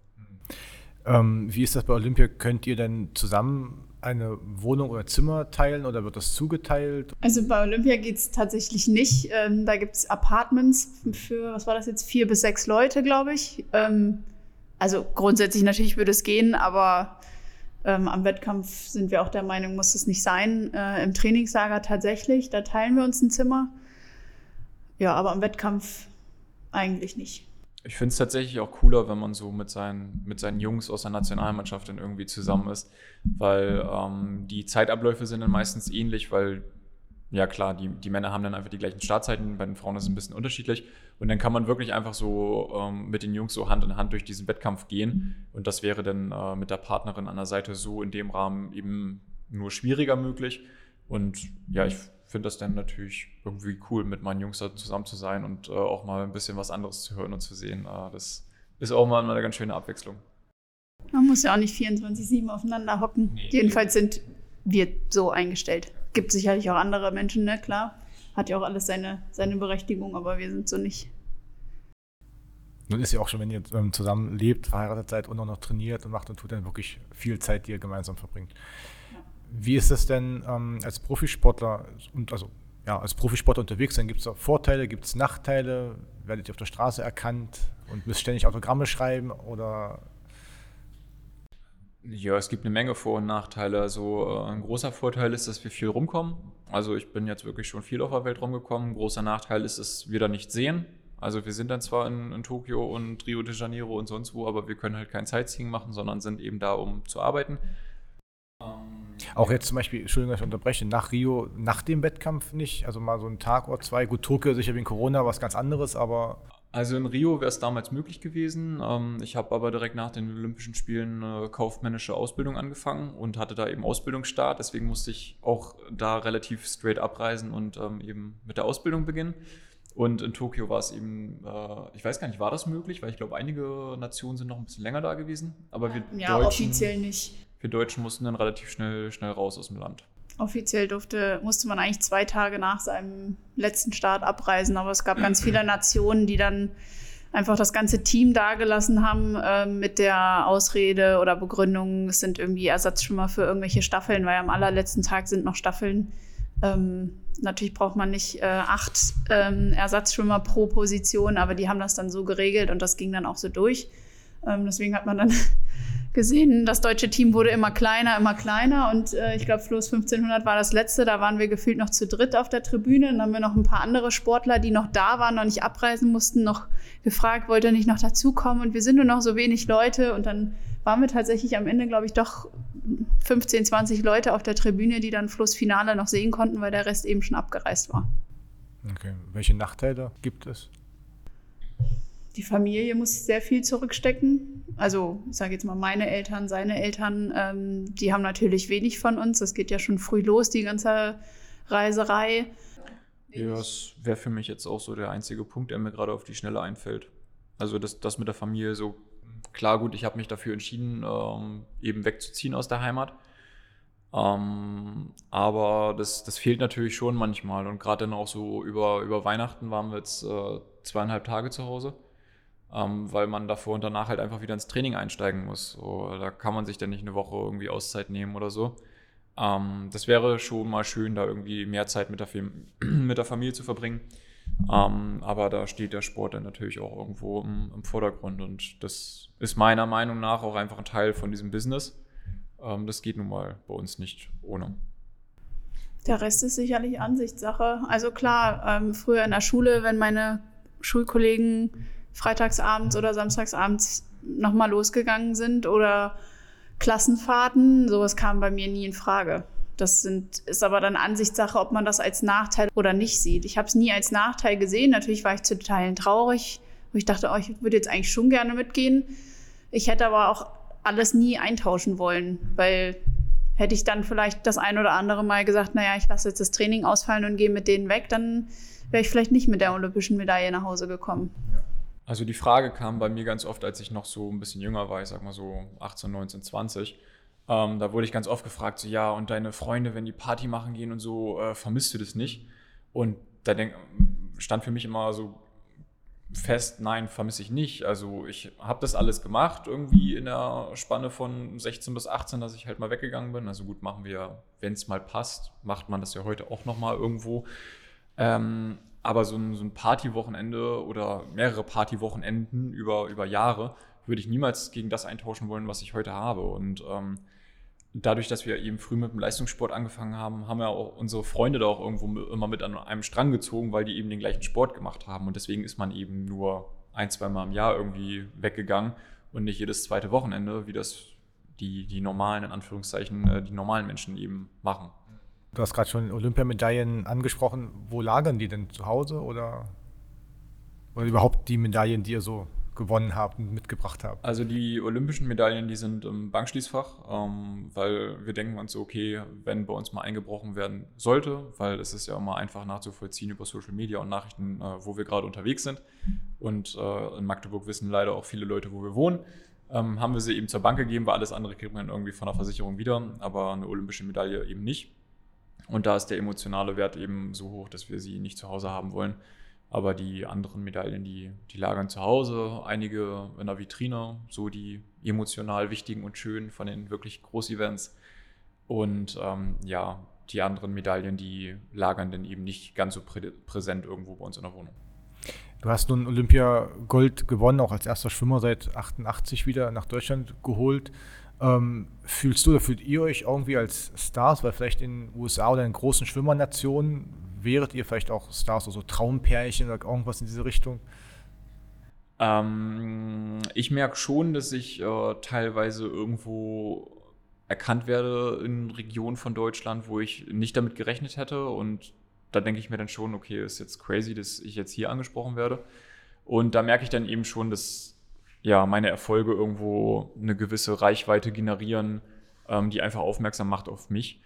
Ähm, wie ist das bei Olympia? Könnt ihr denn zusammen eine Wohnung oder Zimmer teilen oder wird das zugeteilt? Also bei Olympia geht es tatsächlich nicht. Ähm, da gibt es Apartments für, was war das jetzt, vier bis sechs Leute, glaube ich. Ähm, also grundsätzlich natürlich würde es gehen, aber ähm, am Wettkampf sind wir auch der Meinung, muss es nicht sein. Äh, Im Trainingslager tatsächlich, da teilen wir uns ein Zimmer. Ja, aber am Wettkampf eigentlich nicht. Ich finde es tatsächlich auch cooler, wenn man so mit seinen, mit seinen Jungs aus der Nationalmannschaft dann irgendwie zusammen ist, weil ähm, die Zeitabläufe sind dann meistens ähnlich, weil ja klar, die, die Männer haben dann einfach die gleichen Startzeiten, bei den Frauen ist es ein bisschen unterschiedlich. Und dann kann man wirklich einfach so ähm, mit den Jungs so Hand in Hand durch diesen Wettkampf gehen. Und das wäre dann äh, mit der Partnerin an der Seite so in dem Rahmen eben nur schwieriger möglich. Und ja, ich finde das dann natürlich irgendwie cool, mit meinen Jungs da zusammen zu sein und äh, auch mal ein bisschen was anderes zu hören und zu sehen. Äh, das ist auch mal eine ganz schöne Abwechslung. Man muss ja auch nicht 24-7 aufeinander hocken. Nee. Jedenfalls sind wir so eingestellt gibt sicherlich auch andere Menschen, ne, klar. Hat ja auch alles seine, seine Berechtigung, aber wir sind so nicht. Nun ist ja auch schon, wenn ihr ähm, zusammen lebt, verheiratet seid und auch noch trainiert und macht und tut, dann wirklich viel Zeit, die ihr gemeinsam verbringt. Wie ist es denn ähm, als Profisportler und also ja, als Profisportler unterwegs sein? Gibt es auch Vorteile, gibt es Nachteile? Werdet ihr auf der Straße erkannt und müsst ständig Autogramme schreiben oder ja, es gibt eine Menge Vor- und Nachteile. Also äh, ein großer Vorteil ist, dass wir viel rumkommen. Also ich bin jetzt wirklich schon viel auf der Welt rumgekommen. Ein großer Nachteil ist, dass wir da nicht sehen. Also wir sind dann zwar in, in, Tokio und Rio de Janeiro und sonst wo, aber wir können halt kein Sightseeing machen, sondern sind eben da, um zu arbeiten. Auch jetzt zum Beispiel, Entschuldigung, dass ich unterbreche, nach Rio, nach dem Wettkampf nicht? Also mal so einen Tag oder zwei. Gut, Tokio sicher wegen Corona was ganz anderes, aber also in Rio wäre es damals möglich gewesen. Ähm, ich habe aber direkt nach den Olympischen Spielen eine kaufmännische Ausbildung angefangen und hatte da eben Ausbildungsstart. Deswegen musste ich auch da relativ straight abreisen und ähm, eben mit der Ausbildung beginnen. Und in Tokio war es eben, äh, ich weiß gar nicht, war das möglich? Weil ich glaube, einige Nationen sind noch ein bisschen länger da gewesen. Aber wir Ja, Deutschen, offiziell nicht. Wir Deutschen mussten dann relativ schnell, schnell raus aus dem Land. Offiziell durfte, musste man eigentlich zwei Tage nach seinem letzten Start abreisen, aber es gab ganz viele Nationen, die dann einfach das ganze Team dagelassen haben äh, mit der Ausrede oder Begründung, es sind irgendwie Ersatzschwimmer für irgendwelche Staffeln, weil am allerletzten Tag sind noch Staffeln. Ähm, natürlich braucht man nicht äh, acht ähm, Ersatzschwimmer pro Position, aber die haben das dann so geregelt und das ging dann auch so durch. Ähm, deswegen hat man dann gesehen, das deutsche Team wurde immer kleiner, immer kleiner und äh, ich glaube, Floß 1500 war das letzte. Da waren wir gefühlt noch zu dritt auf der Tribüne. Dann haben wir noch ein paar andere Sportler, die noch da waren, noch nicht abreisen mussten, noch gefragt, wollte er nicht noch dazukommen und wir sind nur noch so wenig Leute und dann waren wir tatsächlich am Ende, glaube ich, doch 15, 20 Leute auf der Tribüne, die dann Flussfinale noch sehen konnten, weil der Rest eben schon abgereist war. Okay. Welche Nachteile gibt es? die Familie muss sehr viel zurückstecken. Also, ich sage jetzt mal, meine Eltern, seine Eltern, ähm, die haben natürlich wenig von uns. Das geht ja schon früh los, die ganze Reiserei. Ja, das wäre für mich jetzt auch so der einzige Punkt, der mir gerade auf die Schnelle einfällt. Also das, das mit der Familie so, klar gut, ich habe mich dafür entschieden, ähm, eben wegzuziehen aus der Heimat. Ähm, aber das, das fehlt natürlich schon manchmal. Und gerade dann auch so über, über Weihnachten waren wir jetzt äh, zweieinhalb Tage zu Hause ähm, weil man davor und danach halt einfach wieder ins Training einsteigen muss. So, da kann man sich dann nicht eine Woche irgendwie Auszeit nehmen oder so. Ähm, das wäre schon mal schön, da irgendwie mehr Zeit mit der, mit der Familie zu verbringen. Ähm, aber da steht der Sport dann natürlich auch irgendwo im, im, Vordergrund und das ist meiner Meinung nach auch einfach ein Teil von diesem Business. Ähm, das geht nun mal bei uns nicht ohne. Der Rest ist sicherlich Ansichtssache. Also klar, ähm, früher in der Schule, wenn meine Schulkollegen freitagsabends oder samstagsabends nochmal losgegangen sind oder Klassenfahrten. Sowas kam bei mir nie in Frage. Das sind, ist aber dann Ansichtssache, ob man das als Nachteil oder nicht sieht. Ich habe es nie als Nachteil gesehen. Natürlich war ich zu Teilen traurig, wo ich dachte, oh, ich würde jetzt eigentlich schon gerne mitgehen. Ich hätte aber auch alles nie eintauschen wollen, weil hätte ich dann vielleicht das ein oder andere Mal gesagt, naja, ich lasse jetzt das Training ausfallen und gehe mit denen weg, dann wäre ich vielleicht nicht mit der olympischen Medaille nach Hause gekommen. Ja. Also die Frage kam bei mir ganz oft, als ich noch so ein bisschen jünger war, ich sag mal so 18, 19, 20. Ähm, da wurde ich ganz oft gefragt, so ja, und deine Freunde, wenn die Party machen gehen und so, äh, vermisst du das nicht? Und da denk, stand für mich immer so fest, nein, vermisse ich nicht. Also ich habe das alles gemacht, irgendwie in der Spanne von 16 bis 18, dass ich halt mal weggegangen bin. Also gut, machen wir, wenn es mal passt, macht man das ja heute auch nochmal irgendwo. Ähm, aber so ein, so ein Partywochenende oder mehrere Partywochenenden über, über Jahre würde ich niemals gegen das eintauschen wollen, was ich heute habe. Und ähm, dadurch, dass wir eben früh mit dem Leistungssport angefangen haben, haben ja auch unsere Freunde da auch irgendwo immer mit an einem Strang gezogen, weil die eben den gleichen Sport gemacht haben. Und deswegen ist man eben nur ein, zwei Mal im Jahr irgendwie weggegangen und nicht jedes zweite Wochenende, wie das die, die normalen, in Anführungszeichen, äh, die normalen Menschen eben machen. Du hast gerade schon Olympiamedaillen angesprochen. Wo lagern die denn zu Hause oder, oder überhaupt die Medaillen, die ihr so gewonnen habt und mitgebracht habt? Also die olympischen Medaillen, die sind im Bankschließfach, ähm, weil wir denken uns okay, wenn bei uns mal eingebrochen werden sollte, weil es ist ja immer einfach nachzuvollziehen über Social Media und Nachrichten, äh, wo wir gerade unterwegs sind. Und äh, in Magdeburg wissen leider auch viele Leute, wo wir wohnen. Ähm, haben wir sie eben zur Bank gegeben, weil alles andere kriegt man irgendwie von der Versicherung wieder, aber eine olympische Medaille eben nicht. Und da ist der emotionale Wert eben so hoch, dass wir sie nicht zu Hause haben wollen. Aber die anderen Medaillen, die, die lagern zu Hause, einige in der Vitrine, so die emotional wichtigen und schönen von den wirklich Großevents. Und ähm, ja, die anderen Medaillen, die lagern dann eben nicht ganz so prä präsent irgendwo bei uns in der Wohnung. Du hast nun Olympia Gold gewonnen, auch als erster Schwimmer seit 88 wieder nach Deutschland geholt. Ähm, fühlst du oder fühlt ihr euch irgendwie als Stars, weil vielleicht in den USA oder in großen Schwimmernationen wäret ihr vielleicht auch Stars, also Traumpärchen oder irgendwas in diese Richtung? Ähm, ich merke schon, dass ich äh, teilweise irgendwo erkannt werde in Regionen von Deutschland, wo ich nicht damit gerechnet hätte. Und da denke ich mir dann schon, okay, ist jetzt crazy, dass ich jetzt hier angesprochen werde. Und da merke ich dann eben schon, dass ja, meine Erfolge irgendwo eine gewisse Reichweite generieren, ähm, die einfach aufmerksam macht auf mich.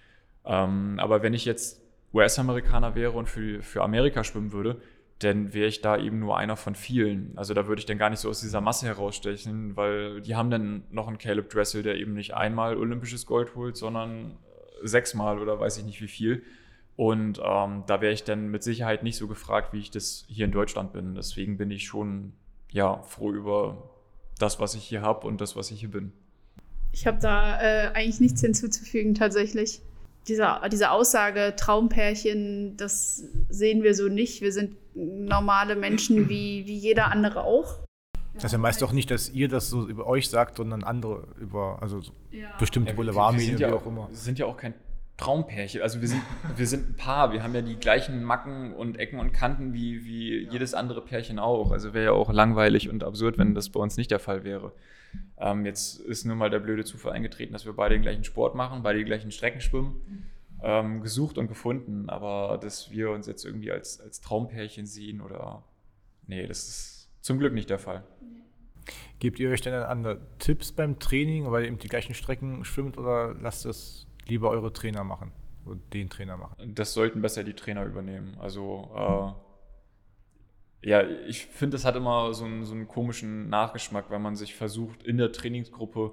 Ähm, aber wenn ich jetzt US-Amerikaner wäre und für, für Amerika schwimmen würde, dann wäre ich da eben nur einer von vielen. Also da würde ich dann gar nicht so aus dieser Masse herausstechen, weil die haben dann noch einen Caleb Dressel, der eben nicht einmal olympisches Gold holt, sondern sechsmal oder weiß ich nicht wie viel. Und ähm, da wäre ich dann mit Sicherheit nicht so gefragt, wie ich das hier in Deutschland bin. Deswegen bin ich schon ja, froh über das, was ich hier habe und das, was ich hier bin. Ich habe da äh, eigentlich nichts hinzuzufügen tatsächlich. Diese, diese Aussage, Traumpärchen, das sehen wir so nicht. Wir sind normale Menschen wie, wie jeder andere auch. Das ist ja meist auch nicht, dass ihr das so über euch sagt, sondern andere über, also ja. bestimmte ja, Boulevardmedien, ja wie auch immer. Wir sind ja auch kein Traumpärchen. Also wir sind, wir sind ein Paar. Wir haben ja die gleichen Macken und Ecken und Kanten wie, wie ja. jedes andere Pärchen auch. Also wäre ja auch langweilig und absurd, wenn das bei uns nicht der Fall wäre. Ähm, jetzt ist nur mal der blöde Zufall eingetreten, dass wir beide den gleichen Sport machen, beide die gleichen Strecken schwimmen. Ähm, gesucht und gefunden, aber dass wir uns jetzt irgendwie als, als Traumpärchen sehen oder nee, das ist zum Glück nicht der Fall. Gebt ihr euch denn andere Tipps beim Training, weil ihr eben die gleichen Strecken schwimmt oder lasst es lieber eure Trainer machen oder den Trainer machen? Das sollten besser die Trainer übernehmen. Also äh, ja, ich finde, das hat immer so einen, so einen, komischen Nachgeschmack, wenn man sich versucht, in der Trainingsgruppe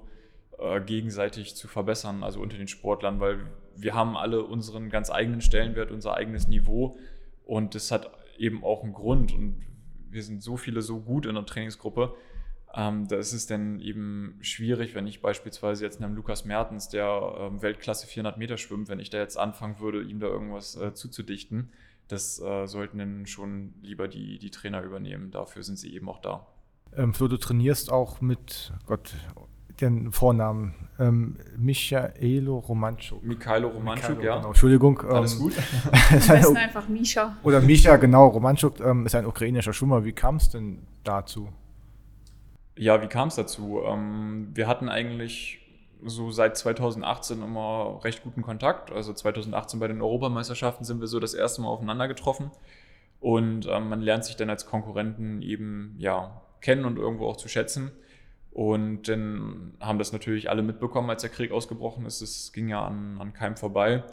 äh, gegenseitig zu verbessern, also unter den Sportlern, weil wir haben alle unseren ganz eigenen Stellenwert, unser eigenes Niveau und das hat eben auch einen Grund und wir sind so viele so gut in der Trainingsgruppe, ähm, da ist es dann eben schwierig, wenn ich beispielsweise jetzt einem Lukas Mertens, der ähm, Weltklasse 400 Meter schwimmt, wenn ich da jetzt anfangen würde, ihm da irgendwas äh, zuzudichten. Das äh, sollten dann schon lieber die, die Trainer übernehmen. Dafür sind sie eben auch da. Ähm, Flo, du trainierst auch mit, Gott, den Vornamen, ähm, Michaelo Romanchuk. Mikhailo Romanchuk, ja. Genau. Entschuldigung. Alles ähm, gut. Am besten einfach Misha. Oder Misha, genau. Romanchuk ähm, ist ein ukrainischer Schwimmer. Wie kam es denn dazu? Ja, wie kam es dazu? Ähm, wir hatten eigentlich so seit 2018 immer recht guten Kontakt. Also 2018 bei den Europameisterschaften sind wir so das erste Mal aufeinander getroffen. Und ähm, man lernt sich dann als Konkurrenten eben ja kennen und irgendwo auch zu schätzen. Und dann haben das natürlich alle mitbekommen, als der Krieg ausgebrochen ist. Es ging ja an, an keinem vorbei.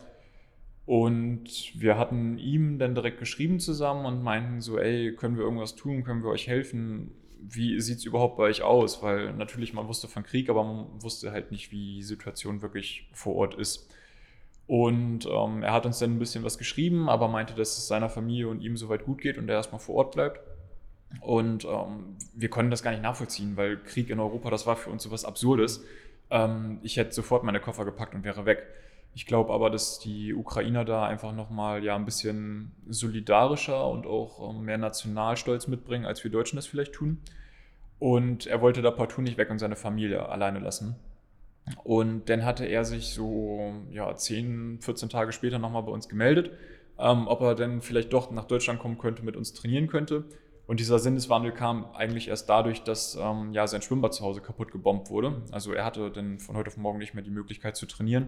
Und wir hatten ihm dann direkt geschrieben zusammen und meinten so, ey, können wir irgendwas tun, können wir euch helfen? Wie sieht es überhaupt bei euch aus? Weil natürlich, man wusste von Krieg, aber man wusste halt nicht, wie die Situation wirklich vor Ort ist. Und ähm, er hat uns dann ein bisschen was geschrieben, aber meinte, dass es seiner Familie und ihm soweit gut geht und er erstmal vor Ort bleibt. Und ähm, wir konnten das gar nicht nachvollziehen, weil Krieg in Europa, das war für uns sowas Absurdes. Ähm, ich hätte sofort meine Koffer gepackt und wäre weg. Ich glaube aber, dass die Ukrainer da einfach nochmal ja ein bisschen solidarischer und auch ähm, mehr Nationalstolz mitbringen, als wir Deutschen das vielleicht tun. Und er wollte da partout nicht weg und seine Familie alleine lassen. Und dann hatte er sich so ja, 10, 14 Tage später nochmal bei uns gemeldet, ähm, ob er denn vielleicht doch nach Deutschland kommen könnte, mit uns trainieren könnte. Und dieser Sinneswandel kam eigentlich erst dadurch, dass ähm, ja, sein Schwimmbad zu Hause kaputt gebombt wurde. Also er hatte dann von heute auf morgen nicht mehr die Möglichkeit zu trainieren.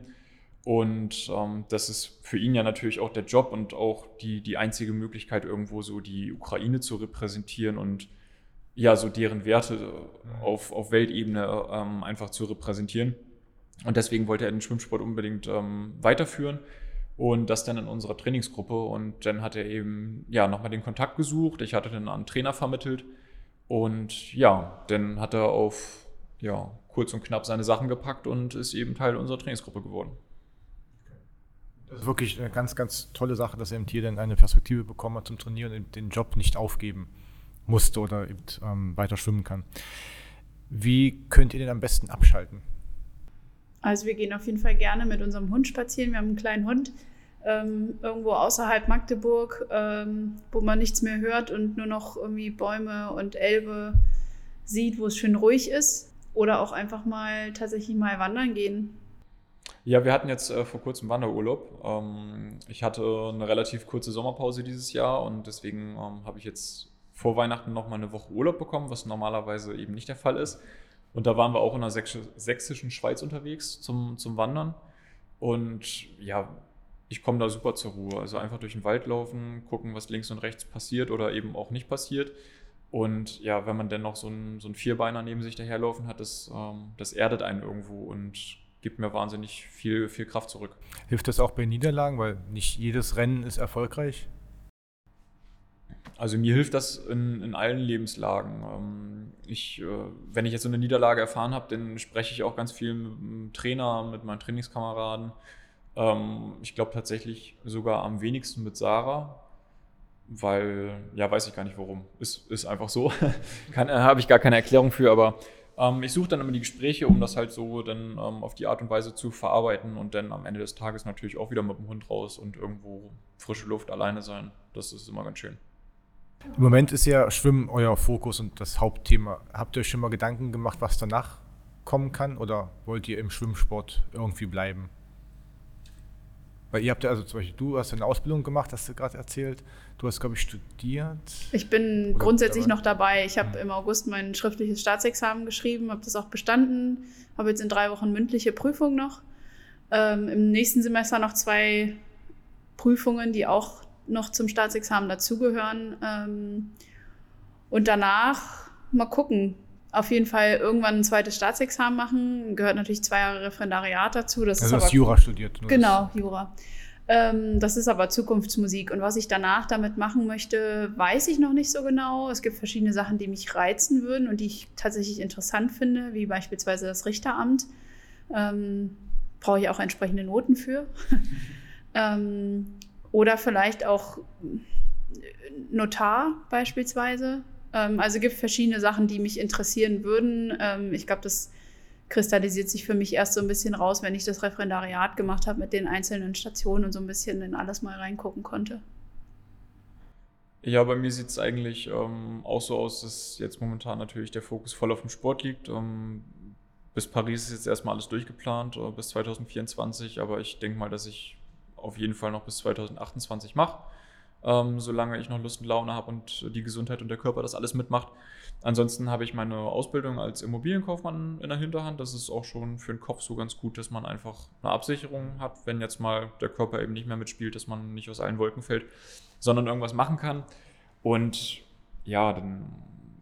Und ähm, das ist für ihn ja natürlich auch der Job und auch die, die einzige Möglichkeit, irgendwo so die Ukraine zu repräsentieren und ja, so deren Werte mhm. auf, auf Weltebene ähm, einfach zu repräsentieren. Und deswegen wollte er den Schwimmsport unbedingt ähm, weiterführen und das dann in unserer Trainingsgruppe. Und dann hat er eben ja nochmal den Kontakt gesucht. Ich hatte dann einen Trainer vermittelt und ja, dann hat er auf ja, kurz und knapp seine Sachen gepackt und ist eben Teil unserer Trainingsgruppe geworden. Das ist wirklich eine ganz, ganz tolle Sache, dass er eben hier dann eine Perspektive bekommen hat zum Trainieren und den Job nicht aufgeben musste oder eben ähm, weiter schwimmen kann. Wie könnt ihr den am besten abschalten? Also wir gehen auf jeden Fall gerne mit unserem Hund spazieren. Wir haben einen kleinen Hund ähm, irgendwo außerhalb Magdeburg, ähm, wo man nichts mehr hört und nur noch irgendwie Bäume und Elbe sieht, wo es schön ruhig ist. Oder auch einfach mal tatsächlich mal wandern gehen. Ja, wir hatten jetzt äh, vor kurzem Wanderurlaub. Ähm, ich hatte eine relativ kurze Sommerpause dieses Jahr und deswegen ähm, habe ich jetzt vor Weihnachten noch mal eine Woche Urlaub bekommen, was normalerweise eben nicht der Fall ist. Und da waren wir auch in der sächsischen Schweiz unterwegs zum, zum Wandern. Und ja, ich komme da super zur Ruhe. Also einfach durch den Wald laufen, gucken, was links und rechts passiert oder eben auch nicht passiert. Und ja, wenn man dann noch so einen, so einen Vierbeiner neben sich daherlaufen hat, das, ähm, das erdet einen irgendwo und gibt mir wahnsinnig viel, viel Kraft zurück. Hilft das auch bei Niederlagen, weil nicht jedes Rennen ist erfolgreich? Also mir hilft das in, in allen Lebenslagen. Ähm, ich, äh, wenn ich jetzt so eine Niederlage erfahren habe, dann spreche ich auch ganz viel mit dem Trainer, mit meinen Trainingskameraden. Ähm, ich glaube tatsächlich sogar am wenigsten mit Sarah, weil, ja, weiß ich gar nicht warum. Ist, ist einfach so. äh, habe ich gar keine Erklärung für, aber ähm, ich suche dann immer die Gespräche, um das halt so dann ähm, auf die Art und Weise zu verarbeiten und dann am Ende des Tages natürlich auch wieder mit dem Hund raus und irgendwo frische Luft alleine sein. Das ist immer ganz schön. Im Moment ist ja Schwimmen euer Fokus und das Hauptthema. Habt ihr euch schon mal Gedanken gemacht, was danach kommen kann oder wollt ihr im Schwimmsport irgendwie bleiben? Weil ihr habt ja, also zum Beispiel, du hast eine Ausbildung gemacht, hast du gerade erzählt. Du hast, glaube ich, studiert. Ich bin Oder grundsätzlich dabei? noch dabei. Ich habe Mhm. im August mein schriftliches Staatsexamen geschrieben, habe das auch bestanden, habe jetzt in drei Wochen mündliche Prüfung noch. Ähm, Im nächsten Semester noch zwei Prüfungen, die auch noch zum Staatsexamen dazugehören. Ähm, und danach mal gucken. Auf jeden Fall irgendwann ein zweites Staatsexamen machen. Gehört natürlich zwei Jahre Referendariat dazu. Das Also du ist hast aber Jura studiert. Genau, Jura. Ähm, das ist aber Zukunftsmusik. Und was ich danach damit machen möchte, weiß ich noch nicht so genau. Es gibt verschiedene Sachen, die mich reizen würden und die ich tatsächlich interessant finde, wie beispielsweise das Richteramt. Ähm, Brauche ich auch entsprechende Noten für. ähm, oder vielleicht auch Notar beispielsweise. Ähm, also gibt verschiedene Sachen, die mich interessieren würden. Ähm, ich glaube, das kristallisiert sich für mich erst so ein bisschen raus, wenn ich das Referendariat gemacht habe mit den einzelnen Stationen und so ein bisschen in alles mal reingucken konnte. Ja, bei mir sieht es eigentlich ähm, auch so aus, dass jetzt momentan natürlich der Fokus voll auf dem Sport liegt. Ähm, bis Paris ist jetzt erstmal alles durchgeplant, äh, bis 2024, aber ich denke mal, dass ich auf jeden Fall noch bis 2028 mache, ähm, solange ich noch Lust und Laune habe und die Gesundheit und der Körper das alles mitmacht. Ansonsten habe ich meine Ausbildung als Immobilienkaufmann in der Hinterhand. Das ist auch schon für den Kopf so ganz gut, dass man einfach eine Absicherung hat, wenn jetzt mal der Körper eben nicht mehr mitspielt, dass man nicht aus allen Wolken fällt, sondern irgendwas machen kann. Und ja, dann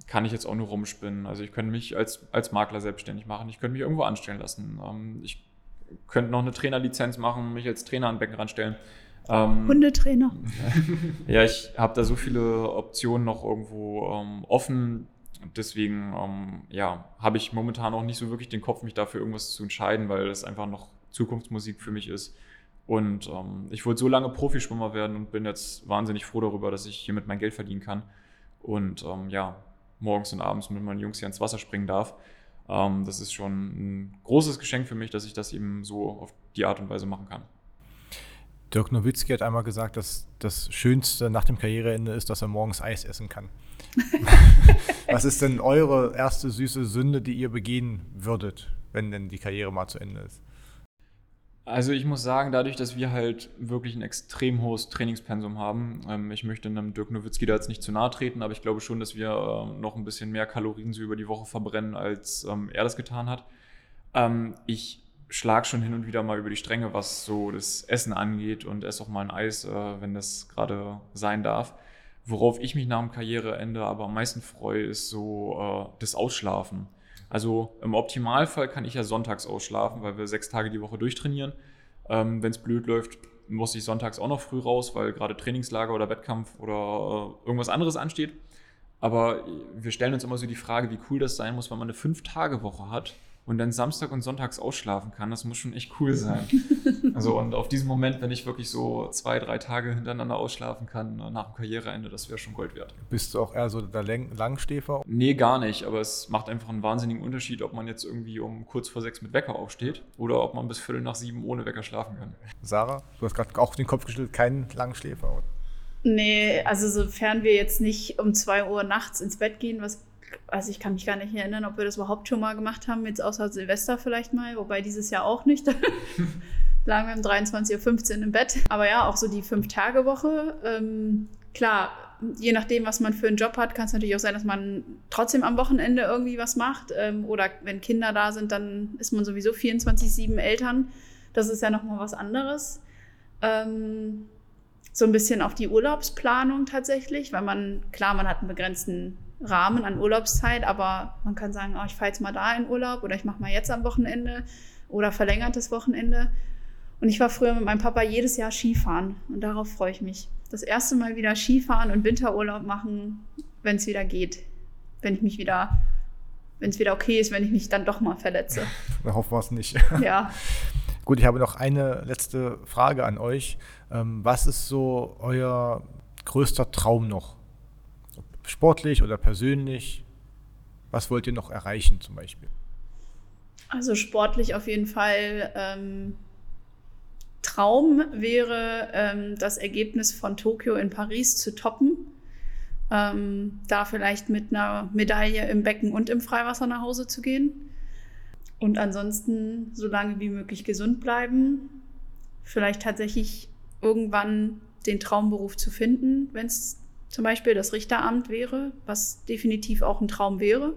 kann ich jetzt auch nur rumspinnen. Also ich könnte mich als, als Makler selbstständig machen. Ich könnte mich irgendwo anstellen lassen. Ähm, ich könnte noch eine Trainerlizenz machen, mich als Trainer an den Becken ranstellen. Ähm, Hundetrainer. ja, ich habe da so viele Optionen noch irgendwo ähm, offen. Deswegen ähm, ja, habe ich momentan auch nicht so wirklich den Kopf, mich dafür irgendwas zu entscheiden, weil das einfach noch Zukunftsmusik für mich ist. Und ähm, ich wollte so lange Profischwimmer werden und bin jetzt wahnsinnig froh darüber, dass ich hiermit mein Geld verdienen kann. Und ähm, ja, morgens und abends mit meinen Jungs hier ins Wasser springen darf. Ähm, das ist schon ein großes Geschenk für mich, dass ich das eben so auf die Art und Weise machen kann. Dirk Nowitzki hat einmal gesagt, dass das Schönste nach dem Karriereende ist, dass er morgens Eis essen kann. Was ist denn eure erste süße Sünde, die ihr begehen würdet, wenn denn die Karriere mal zu Ende ist? Also ich muss sagen, dadurch, dass wir halt wirklich ein extrem hohes Trainingspensum haben, ähm, ich möchte einem Dirk Nowitzki da jetzt nicht zu nahe treten, aber ich glaube schon, dass wir ähm, noch ein bisschen mehr Kalorien so über die Woche verbrennen, als ähm, er das getan hat. Ähm, ich schlage schon hin und wieder mal über die Stränge, was so das Essen angeht und esse auch mal ein Eis, äh, wenn das gerade sein darf. Worauf ich mich nach dem Karriereende aber am meisten freue, ist so äh, das Ausschlafen. Also im Optimalfall kann ich ja sonntags ausschlafen, weil wir sechs Tage die Woche durchtrainieren. Ähm, Wenn es blöd läuft, muss ich sonntags auch noch früh raus, weil gerade Trainingslager oder Wettkampf oder äh, irgendwas anderes ansteht. Aber wir stellen uns immer so die Frage, wie cool das sein muss, wenn man eine Fünf-Tage-Woche hat und dann Samstag und Sonntags ausschlafen kann. Das muss schon echt cool sein. also und auf diesen Moment, wenn ich wirklich so zwei, drei Tage hintereinander ausschlafen kann äh, nach dem Karriereende, das wäre schon Gold wert. Bist du auch eher so der Lang Langschläfer? Nee, gar nicht, aber es macht einfach einen wahnsinnigen Unterschied, ob man jetzt irgendwie um kurz vor sechs mit Wecker aufsteht oder ob man bis Viertel nach sieben ohne Wecker schlafen kann. Sarah, du hast gerade auch den Kopf gestellt, kein Langschläfer. oder? Nee, also sofern wir jetzt nicht um 2 Uhr nachts ins Bett gehen, was, also ich kann mich gar nicht erinnern, ob wir das überhaupt schon mal gemacht haben, jetzt außer Silvester vielleicht mal, wobei dieses Jahr auch nicht. lagen wir um 23.15 Uhr im Bett. Aber ja, auch so die Fünf-Tage-Woche. Ähm, klar, je nachdem, was man für einen Job hat, kann es natürlich auch sein, dass man trotzdem am Wochenende irgendwie was macht. Ähm, oder wenn Kinder da sind, dann ist man sowieso 24-7 Eltern. Das ist ja nochmal was anderes. Ähm, so ein bisschen auf die Urlaubsplanung tatsächlich, weil man, klar, man hat einen begrenzten Rahmen an Urlaubszeit, aber man kann sagen, oh, ich fahre jetzt mal da in Urlaub oder ich mache mal jetzt am Wochenende oder verlängertes Wochenende. Und ich war früher mit meinem Papa jedes Jahr Skifahren und darauf freue ich mich. Das erste Mal wieder Skifahren und Winterurlaub machen, wenn es wieder geht. Wenn ich mich wieder, wenn es wieder okay ist, wenn ich mich dann doch mal verletze. Da hoffen wir es nicht. Ja. Gut, ich habe noch eine letzte Frage an euch. Ähm, was ist so euer größter Traum noch? Sportlich oder persönlich? Was wollt ihr noch erreichen zum Beispiel? Also sportlich auf jeden Fall. Ähm, Traum wäre, ähm, das Ergebnis von Tokio in Paris zu toppen. Ähm, da vielleicht mit einer Medaille im Becken und im Freiwasser nach Hause zu gehen. Und ansonsten so lange wie möglich gesund bleiben. Vielleicht tatsächlich irgendwann den Traumberuf zu finden, wenn es zum Beispiel das Richteramt wäre, was definitiv auch ein Traum wäre.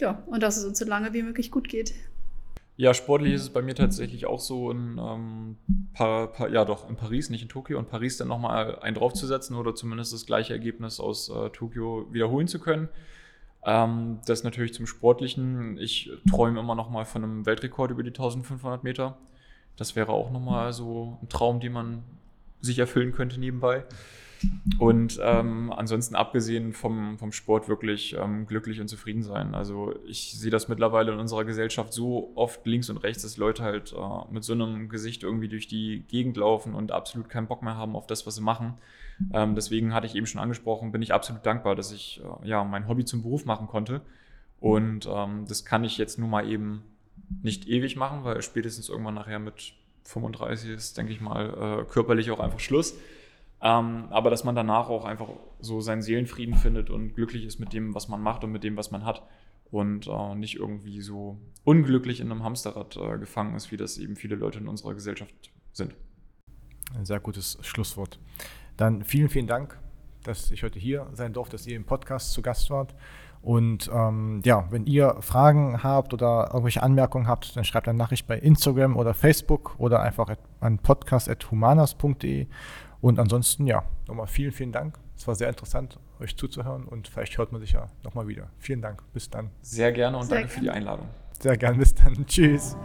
Ja, und dass es uns so lange wie möglich gut geht. Ja, sportlich ist es bei mir tatsächlich auch so in, ähm, pa, pa, ja doch, in Paris, nicht in Tokio, in Paris dann nochmal einen draufzusetzen oder zumindest das gleiche Ergebnis aus äh, Tokio wiederholen zu können. Ähm, das natürlich zum Sportlichen. Ich träume immer noch mal von einem Weltrekord über die 1500 Meter. Das wäre auch noch mal so ein Traum, den man sich erfüllen könnte nebenbei. Und ähm, ansonsten abgesehen vom, vom Sport wirklich ähm, glücklich und zufrieden sein. Also ich sehe das mittlerweile in unserer Gesellschaft so oft links und rechts, dass Leute halt äh, mit so einem Gesicht irgendwie durch die Gegend laufen und absolut keinen Bock mehr haben auf das, was sie machen. Ähm, deswegen hatte ich eben schon angesprochen, bin ich absolut dankbar, dass ich äh, ja mein Hobby zum Beruf machen konnte. Und ähm, das kann ich jetzt nun mal eben nicht ewig machen, weil spätestens irgendwann nachher mit 35 ist, denke ich mal, äh, körperlich auch einfach Schluss. Ähm, aber dass man danach auch einfach so seinen Seelenfrieden findet und glücklich ist mit dem, was man macht und mit dem, was man hat. Und äh, nicht irgendwie so unglücklich in einem Hamsterrad äh, gefangen ist, wie das eben viele Leute in unserer Gesellschaft sind. Ein sehr gutes Schlusswort. Dann vielen, vielen Dank, dass ich heute hier sein durfte, dass ihr im Podcast zu Gast wart. Und ähm, ja, wenn ihr Fragen habt oder irgendwelche Anmerkungen habt, dann schreibt eine Nachricht bei Instagram oder Facebook oder einfach an podcast.humanas.de. Und ansonsten, ja, nochmal vielen, vielen Dank. Es war sehr interessant, euch zuzuhören und vielleicht hört man sich ja nochmal wieder. Vielen Dank. Bis dann. Sehr gerne und sehr danke gerne. für die Einladung. Sehr gerne. Bis dann. Tschüss.